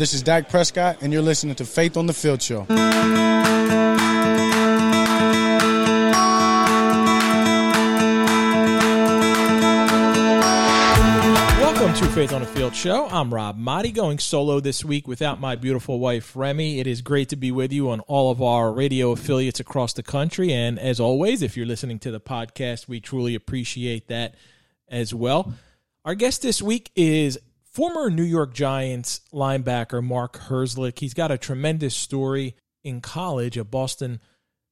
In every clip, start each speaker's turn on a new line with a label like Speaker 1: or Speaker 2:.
Speaker 1: This is Dak Prescott, and you're listening to Faith on the Field Show.
Speaker 2: Welcome to Faith on the Field Show. I'm Rob Maaddi, going solo this week without my beautiful wife, Remy. It is great to be with you on all of our radio affiliates across the country. And as always, if you're listening to the podcast, we truly appreciate that as well. Our guest this week is former New York Giants linebacker Mark Herzlich. He's got a tremendous story in college at Boston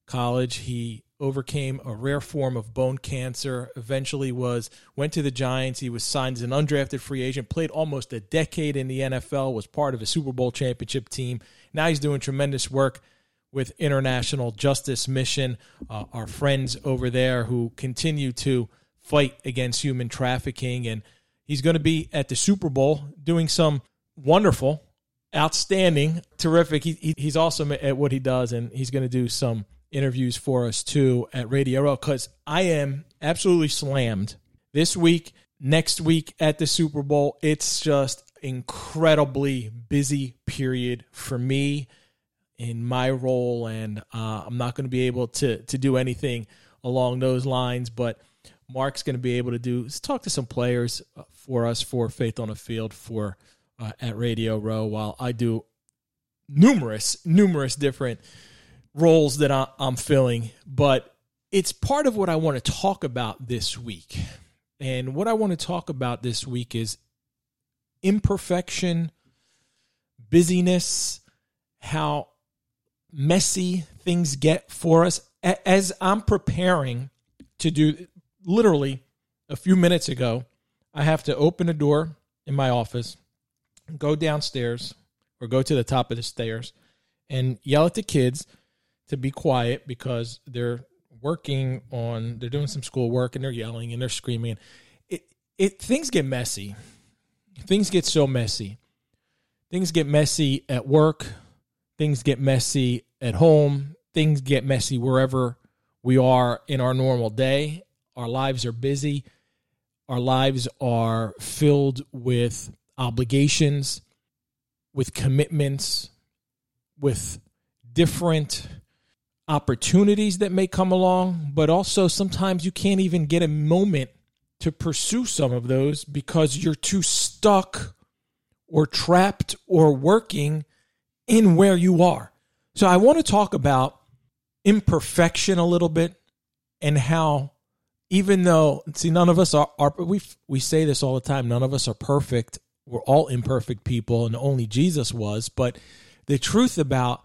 Speaker 2: College. He overcame a rare form of bone cancer eventually was went to the giants he was signed as an undrafted free agent played almost a decade in the nfl was part of a super bowl championship team now he's doing tremendous work with international justice mission uh, our friends over there who continue to fight against human trafficking and he's going to be at the super bowl doing some wonderful outstanding terrific he, he, he's awesome at what he does and he's going to do some interviews for us too at Radio Row because I am absolutely slammed this week, next week at the Super Bowl. It's just incredibly busy period for me in my role, and uh, I'm not going to be able to to do anything along those lines. But Mark's going to be able to do is talk to some players uh, for us for Faith on the Field for uh, at Radio Row while I do numerous numerous different roles that I, am filling, but it's part of what I want to talk about this week. And what I want to talk about this week is imperfection, busyness, how messy things get for us. As I'm preparing to do literally a few minutes ago, I have to open a door in my office, go downstairs or go to the top of the stairs and yell at the kids to be quiet because they're working on they're doing some school work and they're yelling and they're screaming. It it things get messy. Things get so messy. Things get messy at work. Things get messy at home. Things get messy wherever we are in our normal day. Our lives are busy. Our lives are filled with obligations, with commitments, with different opportunities that may come along, but also sometimes you can't even get a moment to pursue some of those because you're too stuck or trapped or working in where you are. So I want to talk about imperfection a little bit and how even though see none of us are, are we we say this all the time none of us are perfect we're all imperfect people and only Jesus was but the truth about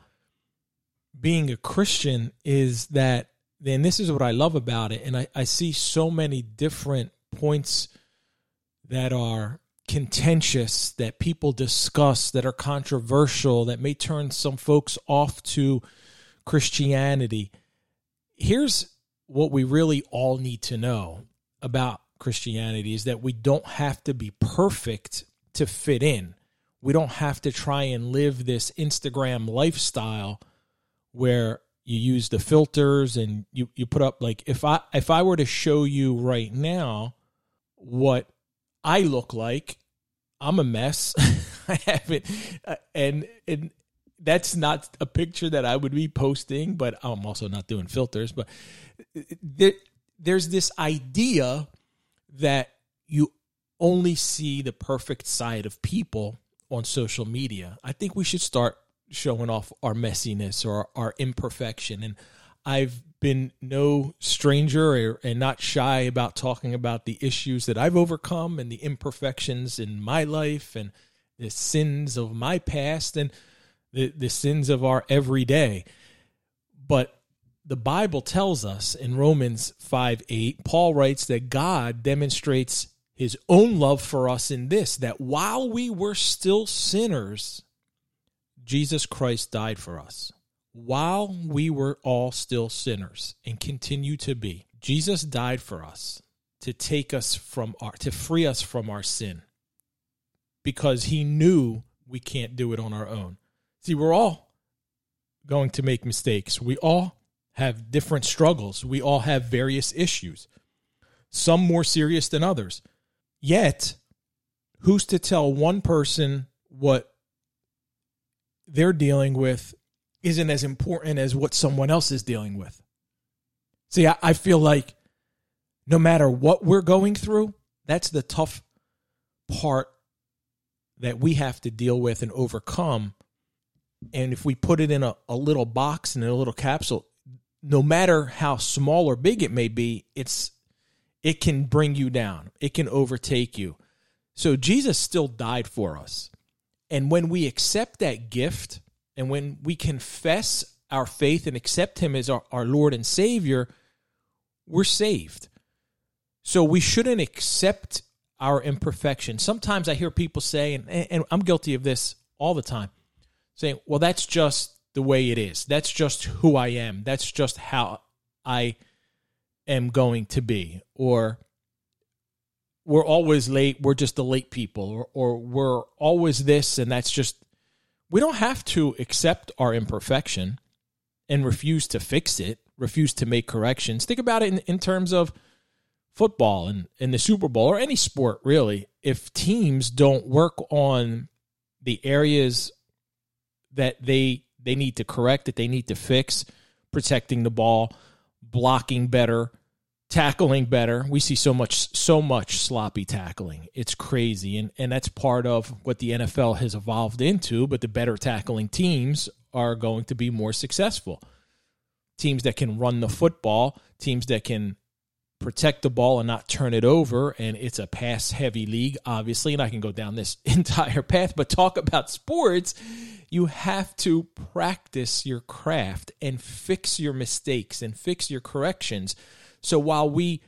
Speaker 2: being a Christian is that, and this is what I love about it, and I, I see so many different points that are contentious, that people discuss, that are controversial, that may turn some folks off to Christianity. Here's what we really all need to know about Christianity is that we don't have to be perfect to fit in. We don't have to try and live this Instagram lifestyle where you use the filters and you, you put up like if I if I were to show you right now what I look like, I'm a mess. I haven't uh, and and that's not a picture that I would be posting, but I'm also not doing filters, but there, there's this idea that you only see the perfect side of people on social media. I think we should start showing off our messiness or our imperfection. And I've been no stranger or, and not shy about talking about the issues that I've overcome and the imperfections in my life and the sins of my past and the, the sins of our everyday. But the Bible tells us in Romans 5 8, Paul writes that God demonstrates his own love for us in this that while we were still sinners, Jesus Christ died for us while we were all still sinners and continue to be. Jesus died for us to take us from our to free us from our sin because he knew we can't do it on our own. See, we're all going to make mistakes. We all have different struggles. We all have various issues. Some more serious than others. Yet, who's to tell one person what they're dealing with isn't as important as what someone else is dealing with. See, I, I feel like no matter what we're going through, that's the tough part that we have to deal with and overcome. And if we put it in a, a little box and a little capsule, no matter how small or big it may be, it's it can bring you down. It can overtake you. So Jesus still died for us. And when we accept that gift and when we confess our faith and accept him as our, our Lord and Savior, we're saved. So we shouldn't accept our imperfection. Sometimes I hear people say, and, and I'm guilty of this all the time, saying, well, that's just the way it is. That's just who I am. That's just how I am going to be. Or we're always late. We're just the late people. Or, or we're always this, and that's just. We don't have to accept our imperfection and refuse to fix it, refuse to make corrections. Think about it in, in terms of football and in the Super Bowl or any sport, really. If teams don't work on the areas that they they need to correct, that they need to fix, protecting the ball, blocking better, tackling better. We see so much so much sloppy tackling. It's crazy and and that's part of what the NFL has evolved into, but the better tackling teams are going to be more successful. Teams that can run the football, teams that can protect the ball and not turn it over. And it's a pass heavy league, obviously. And I can go down this entire path, but talk about sports. You have to practice your craft and fix your mistakes and fix your corrections. So while we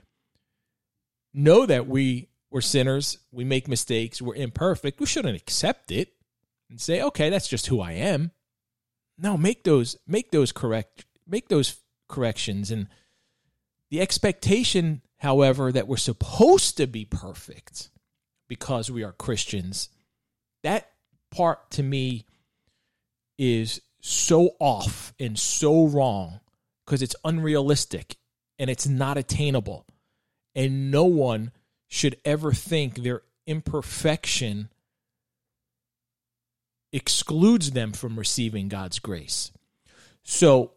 Speaker 2: know that we were sinners, we make mistakes, we're imperfect, we shouldn't accept it and say, okay, that's just who I am. No, make those make those correct make those corrections and the expectation, however, that we're supposed to be perfect because we are Christians, that part to me is so off and so wrong because it's unrealistic and it's not attainable. And no one should ever think their imperfection excludes them from receiving God's grace. So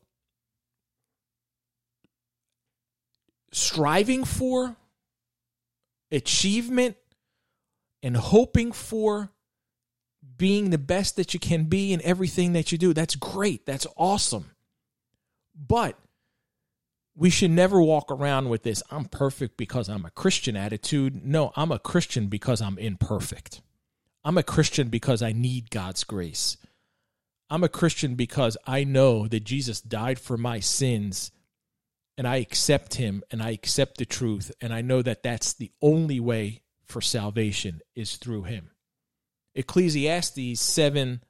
Speaker 2: striving for, achievement, and hoping for being the best that you can be in everything that you do. That's great. That's awesome. But we should never walk around with this I'm perfect because I'm a Christian attitude. No, I'm a Christian because I'm imperfect. I'm a Christian because I need God's grace. I'm a Christian because I know that Jesus died for my sins and I accept him and I accept the truth and I know that that's the only way for salvation is through him. Ecclesiastes 7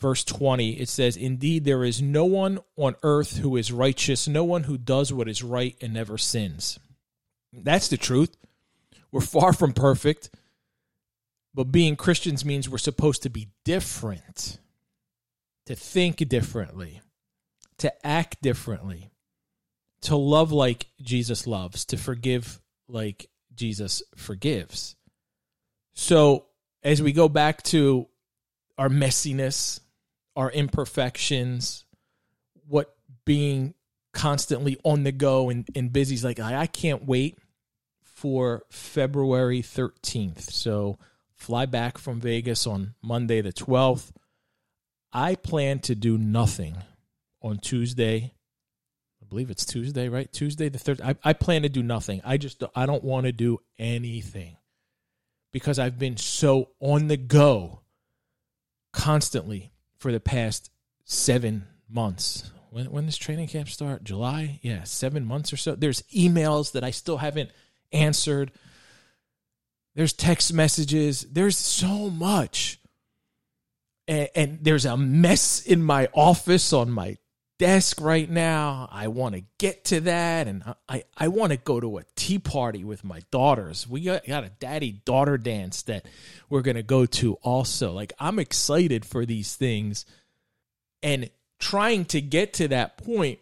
Speaker 2: verse 20 it says indeed there is no one on earth who is righteous no one who does what is right and never sins. That's the truth. We're far from perfect. But being Christians means we're supposed to be different, to think differently, to act differently to love like Jesus loves, to forgive like Jesus forgives. So, as we go back to our messiness, our imperfections, what being constantly on the go and, and busy is like, I, I can't wait for February 13th. So, fly back from Vegas on Monday the 12th. I plan to do nothing on Tuesday believe it's Tuesday, right? Tuesday the third. I, I plan to do nothing. I just I don't want to do anything because I've been so on the go constantly for the past seven months. When when does training camp start? July? Yeah, seven months or so. There's emails that I still haven't answered. There's text messages. There's so much. And, and, there's a mess in my office on my desk right now. I want to get to that. And I, I want to go to a tea party with my daughters. We got, got a daddy daughter dance that we're going to go to also. Like, I'm excited for these things. And trying to get to that point,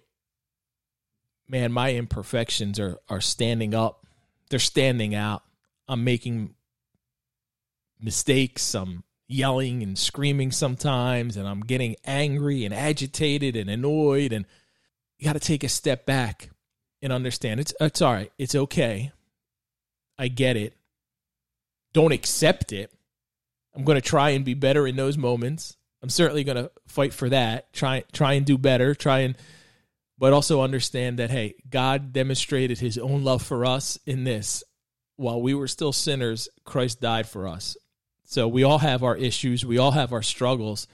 Speaker 2: man, my imperfections are, are standing up. They're standing out. I'm making mistakes. I'm yelling and screaming sometimes, and I'm getting angry and agitated and annoyed. And you got to take a step back and understand it's it's all right. It's okay. I get it. Don't accept it. I'm going to try and be better in those moments. I'm certainly going to fight for that. Try try and do better. Try and but also understand that hey, God demonstrated his own love for us in this. While we were still sinners, Christ died for us. So we all have our issues, we all have our struggles,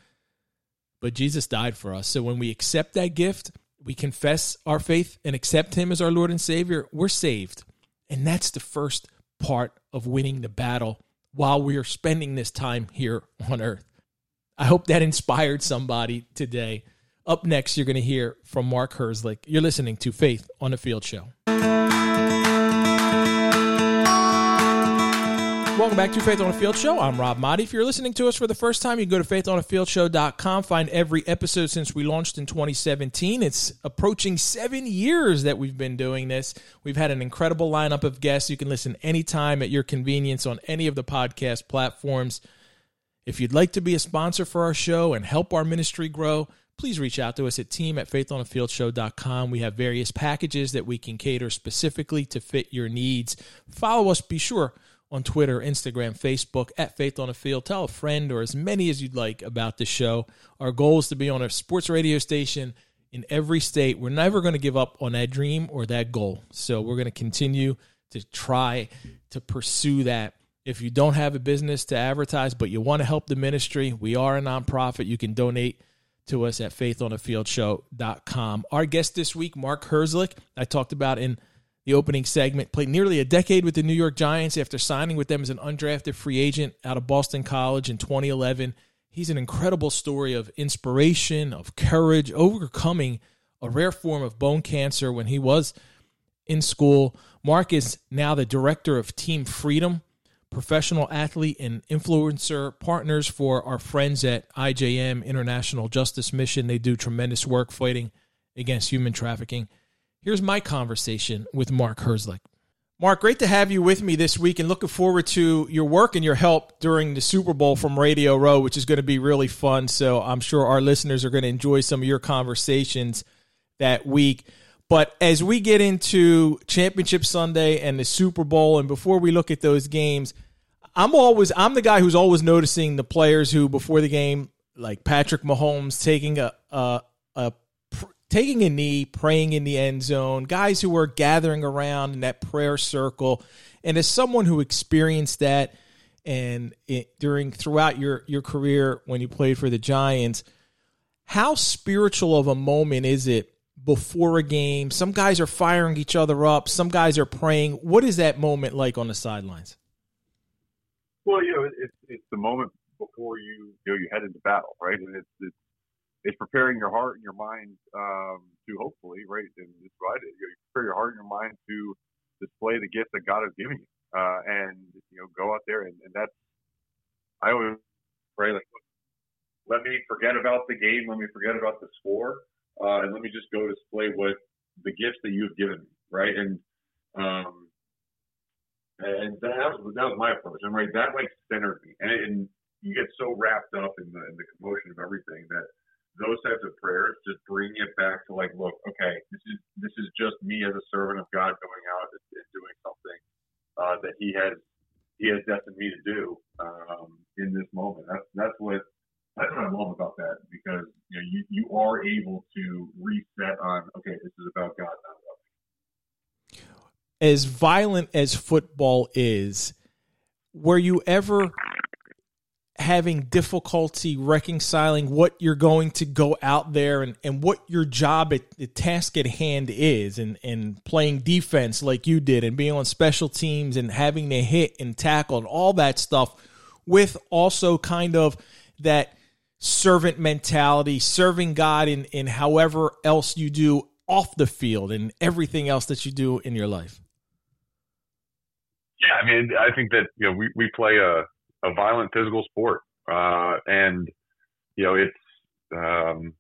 Speaker 2: but Jesus died for us. So when we accept that gift, we confess our faith and accept him as our Lord and Savior, we're saved. And that's the first part of winning the battle while we are spending this time here on earth. I hope that inspired somebody today. Up next, you're going to hear from Mark Herzlich. You're listening to Faith on the Field Show. Welcome back to Faith on a Field Show. I'm Rob Maaddi. If you're listening to us for the first time, you can go to faithonafieldshow.com, find every episode since we launched in 2017. It's approaching seven years that we've been doing this. We've had an incredible lineup of guests. You can listen anytime at your convenience on any of the podcast platforms. If you'd like to be a sponsor for our show and help our ministry grow, please reach out to us at team at faithonafieldshow.com. We have various packages that we can cater specifically to fit your needs. Follow us, be sure on Twitter, Instagram, Facebook at Faith on the Field. Tell a friend or as many as you'd like about the show. Our goal is to be on a sports radio station in every state. We're never going to give up on that dream or that goal. So we're going to continue to try to pursue that. If you don't have a business to advertise, but you want to help the ministry, we are a nonprofit. You can donate to us at faithonafieldShow.com. Our guest this week, Mark Herzlich, I talked about in – the opening segment. Played nearly a decade with the New York Giants after signing with them as an undrafted free agent out of Boston College in 2011. He's an incredible story of inspiration, of courage, overcoming a rare form of bone cancer when he was in school. Mark is now the director of Team Freedom, professional athlete and influencer partners for our friends at IJM International Justice Mission. They do tremendous work fighting against human trafficking. Here's my conversation with Mark Herzlich. Mark, great to have you with me this week and looking forward to your work and your help during the Super Bowl from Radio Row, which is going to be really fun. So I'm sure our listeners are going to enjoy some of your conversations that week. But as we get into Championship Sunday and the Super Bowl, and before we look at those games, I'm always I'm the guy who's always noticing the players who before the game, like Patrick Mahomes, taking a a, a taking a knee, praying in the end zone, guys who were gathering around in that prayer circle. And as someone who experienced that and it, during throughout your your career when you played for the Giants, how spiritual of a moment is it before a game? Some guys are firing each other up, some guys are praying. What is that moment like on the sidelines?
Speaker 3: Well, you know, it's it's the moment before you you know you head into battle, right? And it's it's it's preparing your heart and your mind um, to hopefully, right, and it's right, you, prepare your heart and your mind to display the gift that God has given you, uh, and you know, go out there and, and that's I always pray like, let me forget about the game, let me forget about the score, uh, and let me just go display what the gifts that you've given me, right, and um, and that was that was my approach, and right, that like centered me, and, and you get so wrapped up in the in the commotion of everything that those types of prayers just bring it back to like, look, okay, this is this is just me as a servant of God going out and, and doing something uh, that He has He has destined me to do um, in this moment. That's that's what that's what I love about that because you know you, you are able to reset on okay, this is about God, not about me.
Speaker 2: As violent as football is, were you ever having difficulty reconciling what you're going to go out there and, and what your job at the task at hand is and, and playing defense like you did and being on special teams and having to hit and tackle and all that stuff with also kind of that servant mentality, serving God in, in however else you do off the field and everything else that you do in your life.
Speaker 3: Yeah, I mean, I think that you know we, we play a a violent physical sport. Uh, and, you know, it's, um,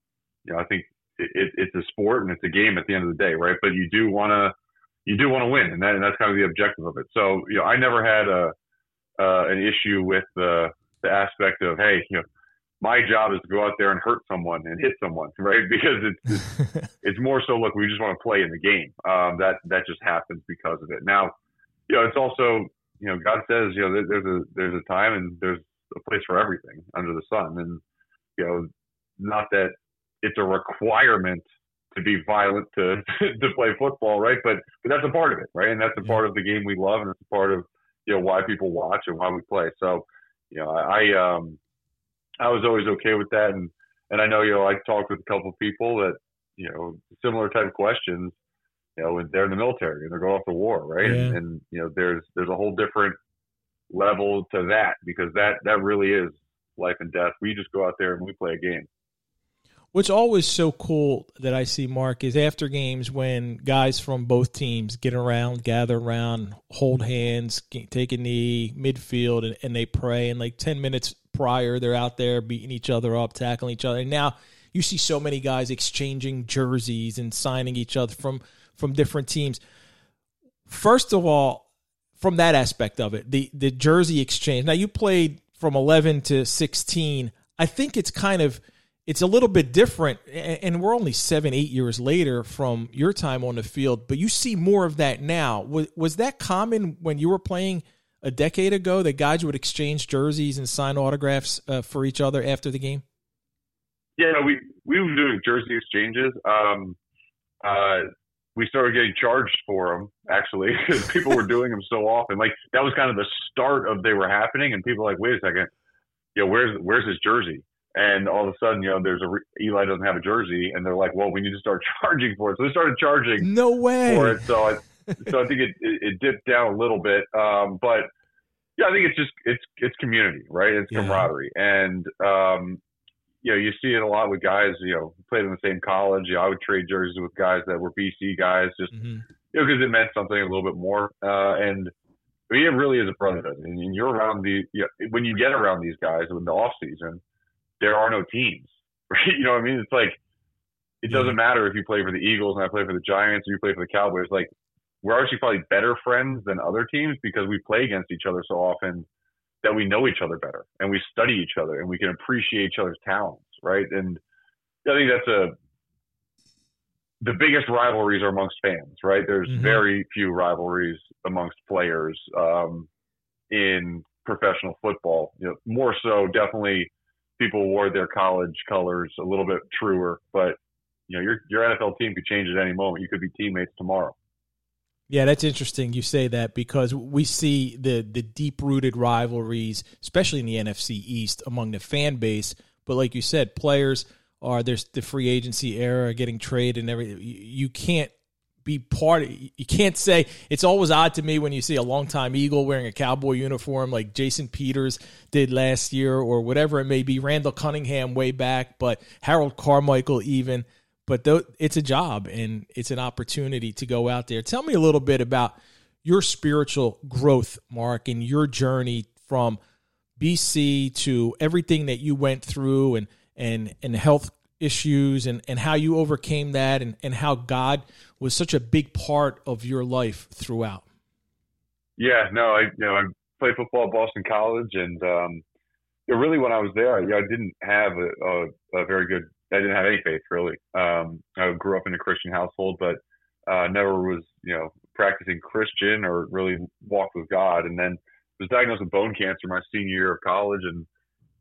Speaker 3: you know, I think it, it's a sport and it's a game at the end of the day, right? But you do want to, you do want to win, and, that, and that's kind of the objective of it. So, you know, I never had a, uh, an issue with, uh, the aspect of hey, you know, my job is to go out there and hurt someone and hit someone, right? Because it's it's, it's more so look, we just want to play in the game. Um, that that just happens because of it. Now, you know, it's also you know, God says you know there's a there's a time and there's a place for everything under the sun, and you know, not that it's a requirement to be violent to to play football, right? But but that's a part of it, right? And that's a part of the game we love, and it's a part of you know why people watch and why we play. So, you know, I um I was always okay with that, and and I know you know I talked with a couple of people that you know similar type of questions. You know, when they're in the military and they're going off to war, right?
Speaker 2: Yeah.
Speaker 3: And, and you know, there's there's a whole different level to that because that that really is life and death. We just go out there and we play a game.
Speaker 2: What's always so cool that I see, Mark, is after games when guys from both teams get around, gather around, hold hands, take a knee, midfield, and, and they pray. And like 10 minutes prior, they're out there beating each other up, tackling each other. And now you see so many guys exchanging jerseys and signing each other from, from different teams. First of all, from that aspect of it, the, the jersey exchange. Now, you played from 11 to 16. I think it's kind of – it's a little bit different and we're only seven eight years later from your time on the field but you see more of that now was, was that common when you were playing a decade ago that guys would exchange jerseys and sign autographs uh, for each other after the game
Speaker 3: yeah we we were doing jersey exchanges um, uh, we started getting charged for them actually because people were doing them so often like that was kind of the start of they were happening and people were like wait a second you know where's where's his jersey and all of a sudden, you know, there's a Eli doesn't have a jersey, and they're like, "Well, we need to start charging for it." So they started charging.
Speaker 2: No way.
Speaker 3: For it, so I, so I think it, it, it dipped down a little bit, um, but yeah, I think it's just it's it's community, right? It's
Speaker 2: Yeah.
Speaker 3: camaraderie, and um, you know, you see it a lot with guys. You know, played in the same college. You know, I would trade jerseys with guys that were BC guys, just
Speaker 2: Mhm.
Speaker 3: you know, because it meant something a little bit more. Uh, and I mean, it really is a brotherhood. And you're around the, you know, when you get around these guys in the off season, there are no teams, right? You know what I mean? It's like, it doesn't matter if you play for the Eagles and I play for the Giants or you play for the Cowboys. Like, we're actually probably better friends than other teams because we play against each other so often that we know each other better and we study each other and we can appreciate each other's talents, right? And I think that's a, the biggest rivalries are amongst fans, right? There's
Speaker 2: Mhm.
Speaker 3: very few rivalries amongst players um, in professional football. You know, more so, definitely, people wore their college colors a little bit truer. But you know, your your NFL team could change at any moment. You could be teammates tomorrow.
Speaker 2: Yeah, that's interesting. You say that because we see the the deep rooted rivalries, especially in the NFC East, among the fan base. But like you said, players are there's the free agency era, getting traded and everything. You, can't be part. Of, you can't say it's always odd to me when you see a longtime Eagle wearing a cowboy uniform like Jason Peters did last year, or whatever it may be. Randall Cunningham way back, but Harold Carmichael even but though it's a job and it's an opportunity to go out there. Tell me a little bit about your spiritual growth, Mark, and your journey from BC to everything that you went through and and and health issues and and how you overcame that and and how God was such a big part of your life throughout.
Speaker 3: Yeah, no, I you know I played football at Boston College, and um, really when I was there, I, I didn't have a, a, a very good. I didn't have any faith really. Um, I grew up in a Christian household, but uh, never was you know practicing Christian or really walked with God. And then was diagnosed with bone cancer my senior year of college, and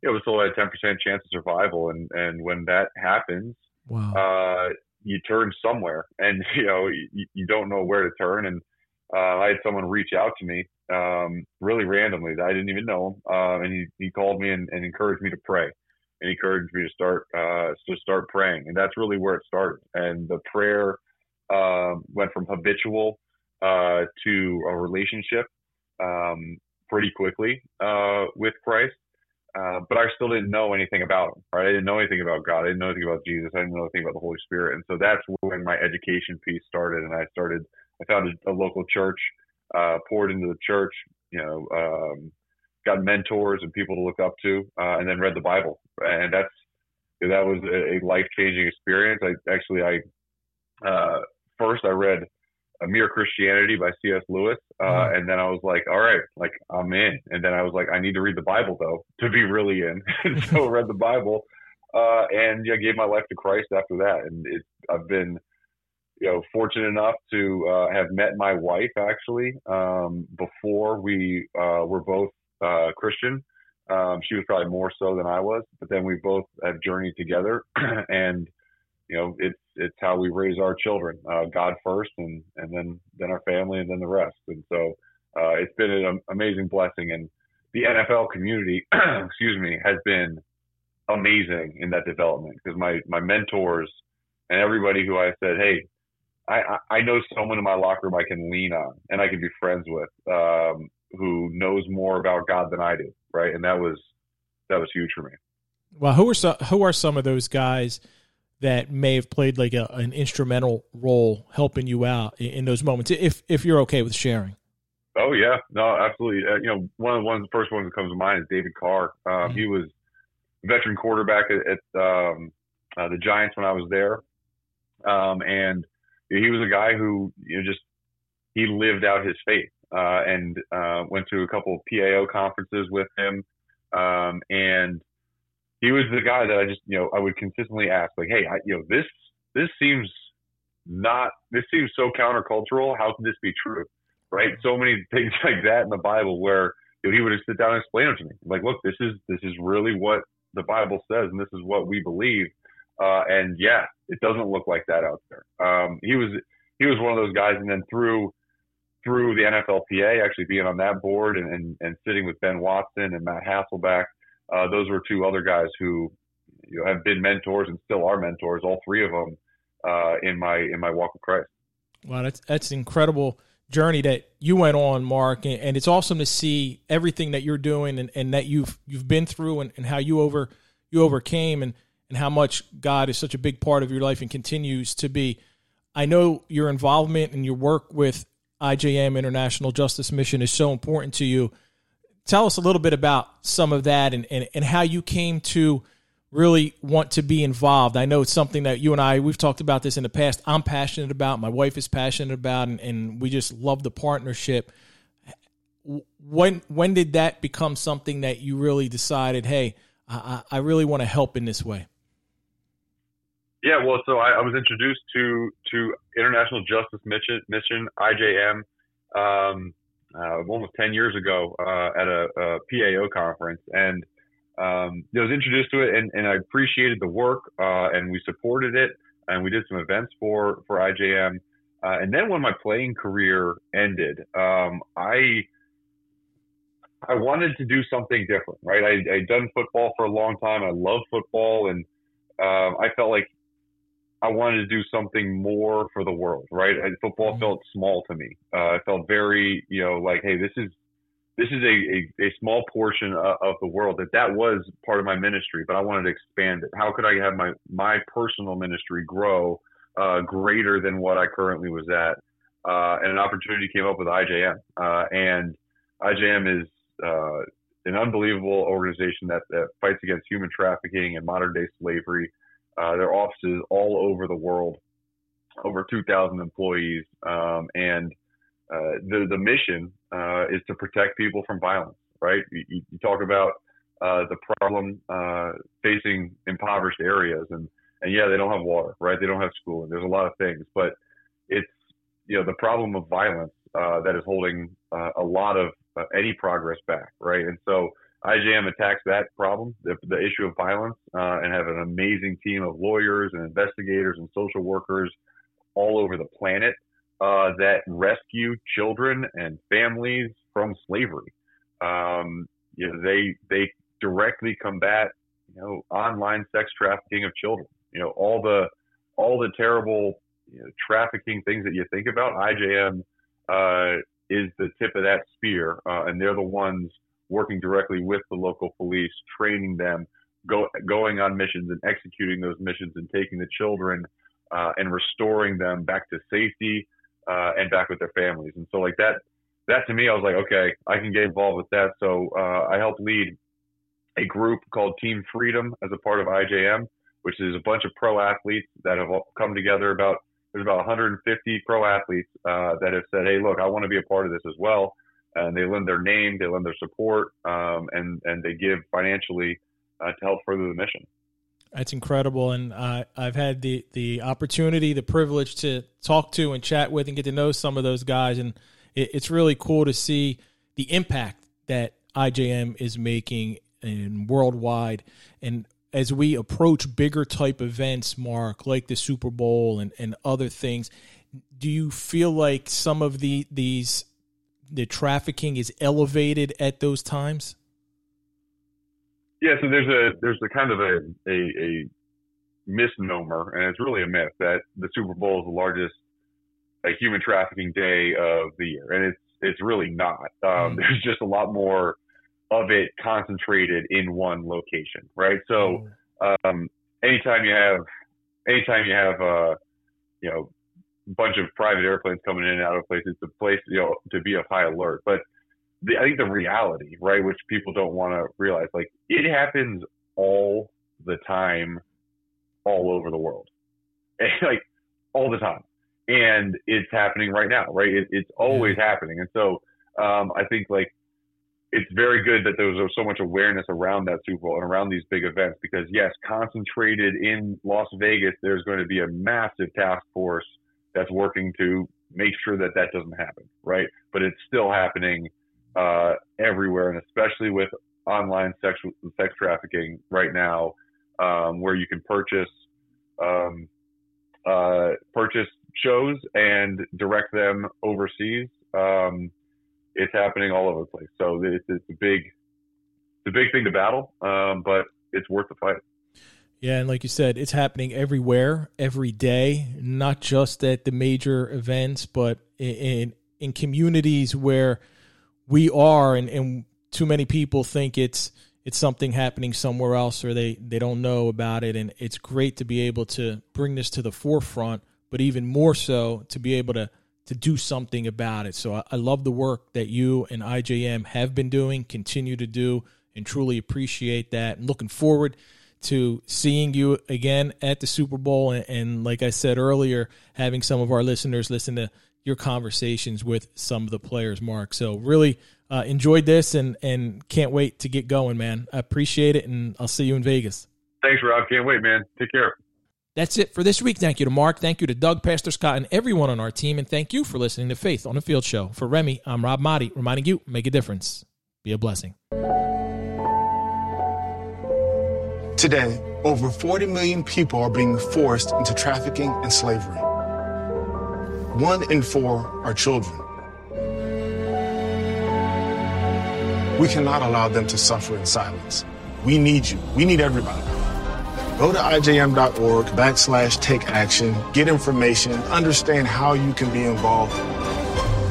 Speaker 3: it was told I had ten percent chance of survival. And and when that happens,
Speaker 2: Wow.
Speaker 3: uh, you turn somewhere, and you know you, you don't know where to turn. And uh, I had someone reach out to me um, really randomly that I didn't even know him, uh, and he, he called me and, and encouraged me to pray, and encouraged me to start uh, to start praying, and that's really where it started. And the prayer um, went from habitual uh, to a relationship um, pretty quickly uh, with Christ. Uh, but I still didn't know anything about him, right? I didn't know anything about God. I didn't know anything about Jesus. I didn't know anything about the Holy Spirit. And so that's when my education piece started. And I started, I found a, a local church, uh, poured into the church, you know, um, got mentors and people to look up to, uh, and then read the Bible. And that's, that was a, life changing experience. I actually, I, uh, first I read, a Mere Christianity by C.S. Lewis, uh, mm-hmm. and then I was like, all right, like I'm in. And then I was like, I need to read the Bible though to be really in. and so I read the Bible, uh, and yeah, gave my life to Christ after that. And it, I've been, you know, fortunate enough to uh, have met my wife actually um, before we uh, were both uh, Christian. Um, she was probably more so than I was, but then we both have journeyed together, and you know, it's it's how we raise our children. Uh, God first, and and then then our family, and then the rest. And so uh, it's been an amazing blessing, and the NFL community, excuse me, has been amazing in that development because my my mentors and everybody who I said, hey, I I know someone in my locker room I can lean on and I can be friends with, um, who knows more about God than I do, right? And that was that was huge for me.
Speaker 2: Well, who are some who are some of those guys? that may have played like a, an instrumental role helping you out in, in, those moments, if if you're okay with sharing.
Speaker 3: Oh yeah, no, absolutely. Uh, you know, one of the ones, the first one that comes to mind is David Carr. Um, mm-hmm. He was veteran quarterback at, at um, uh, the Giants when I was there, um, and he was a guy who you know just he lived out his faith uh, and uh, went to a couple of PAO conferences with him, um, and he was the guy that I just, you know, I would consistently ask, like, hey, I, you know, this this seems not, this seems so countercultural. How can this be true? Right? So many things like that in the Bible where you know, he would just sit down and explain it to me. Like, look, this is this is really what the Bible says, and this is what we believe. Uh, and yeah, it doesn't look like that out there. Um, he was he was one of those guys, and then through through the NFLPA, actually being on that board and, and, and sitting with Ben Watson and Matt Hasselbeck, uh, those were two other guys who you know, have been mentors and still are mentors. All three of them uh, in my in my walk with Christ.
Speaker 2: Wow, that's that's an incredible journey that you went on, Mark, and, and it's awesome to see everything that you're doing and, and that you've you've been through and, and how you over you overcame and and how much God is such a big part of your life and continues to be. I know your involvement and your work with IJM International Justice Mission is so important to you tell us a little bit about some of that and, and, and how you came to really want to be involved. I know it's something that you and I, we've talked about this in the past. I'm passionate about, my wife is passionate about, and, and we just love the partnership. When when did that become something that you really decided, hey, I, I really want to help in this way?
Speaker 3: Yeah, well, so I, I was introduced to to International Justice Mission, Mission IJM, um, uh, almost 10 years ago uh, at a, a, PAO conference. And um, I was introduced to it and, and I appreciated the work uh, and we supported it and we did some events for, for IJM. Uh, and then when my playing career ended, um, I I wanted to do something different, right? I, I'd done football for a long time. I love football, and um, I felt like I wanted to do something more for the world, right? Football mm-hmm. felt small to me. Uh, it felt very, you know, like, hey, this is this is a, a, a small portion of, of, the world. That that was part of my ministry, but I wanted to expand it. How could I have my my personal ministry grow uh, greater than what I currently was at? Uh, and an opportunity came up with IJM, uh, and IJM is uh, an unbelievable organization that, that fights against human trafficking and modern day slavery. Uh, their offices all over the world, over 2,000 employees, um, and uh, the the mission uh, is to protect people from violence. Right? You, you talk about uh, the problem uh, facing impoverished areas, and and yeah, they don't have water, right? They don't have school, and there's a lot of things, but it's you know the problem of violence that is holding a lot of any progress back, right? And so IJM attacks that problem, the, the issue of violence, uh, and have an amazing team of lawyers and investigators and social workers all over the planet uh, that rescue children and families from slavery. Um, you know, they they directly combat you know online sex trafficking of children. You know all the all the terrible you know, trafficking things that you think about. IJM uh, is the tip of that spear, uh, and they're the ones working directly with the local police, training them, go, going on missions and executing those missions and taking the children uh, and restoring them back to safety uh, and back with their families. And so, like that, that to me, I was like, okay, I can get involved with that. So uh, I helped lead a group called Team Freedom as a part of IJM, which is a bunch of pro athletes that have come together about there's about 150 pro athletes uh, that have said, "Hey, look, I want to be a part of this as well." And they lend their name, they lend their support, um, and and they give financially uh, to help further the mission.
Speaker 2: That's incredible, and uh, I've had the the opportunity, the privilege to talk to and chat with and get to know some of those guys, and it, it's really cool to see the impact that IJM is making and worldwide. And as we approach bigger type events, Mark, like the Super Bowl and, and other things, do you feel like some of the these the trafficking is elevated at those times?
Speaker 3: Yeah, so there's a there's a kind of a, a, a misnomer, and it's really a myth that the Super Bowl is the largest a human trafficking day of the year, and it's it's really not. Um, mm. There's just a lot more of it concentrated in one location, right? So, mm. um, anytime you have, anytime you have, uh, you know, bunch of private airplanes coming in and out of places, a place, you know, to be of high alert. But the, I think the reality, right, which people don't want to realize, like it happens all the time, all over the world, and, like all the time, and it's happening right now, right? It, it's always happening, and so um, I think like it's very good that there was so much awareness around that Super Bowl and around these big events because yes, concentrated in Las Vegas, there's going to be a massive task force that's working to make sure that that doesn't happen, right? But it's still happening uh, everywhere, and especially with online sex sex trafficking right now, um, where you can purchase um, uh, purchase shows and direct them overseas. Um, it's happening all over the place. So it's, it's a big, it's a big thing to battle, um, but it's worth the fight.
Speaker 2: Yeah, and like you said, it's happening everywhere, every day, not just at the major events, but in in communities where we are, and, and too many people think it's it's something happening somewhere else, or they they don't know about it. And it's great to be able to bring this to the forefront, but even more so to be able to to do something about it. So I, I love the work that you and IJM have been doing, continue to do, and truly appreciate that. And looking forward to seeing you again at the Super Bowl. And, and, like I said earlier, having some of our listeners listen to your conversations with some of the players, Mark. So really uh, enjoyed this and, and can't wait to get going, man. I appreciate it, and I'll see you in Vegas.
Speaker 3: Thanks, Rob. Can't wait, man. Take care.
Speaker 2: That's it for this week. Thank you to Mark. Thank you to Doug, Pastor Scott, and everyone on our team. And thank you for listening to Faith on the Field Show. For Remy, I'm Rob Maaddi, reminding you make a difference. Be a blessing.
Speaker 4: Today, over 40 million people are being forced into trafficking and slavery. One in four are children. We cannot allow them to suffer in silence. We need you. We need everybody. Go to ijm.org backslash take action, get information, understand how you can be involved.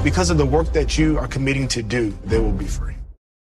Speaker 4: Because of the work that you are committing to do, they will be free.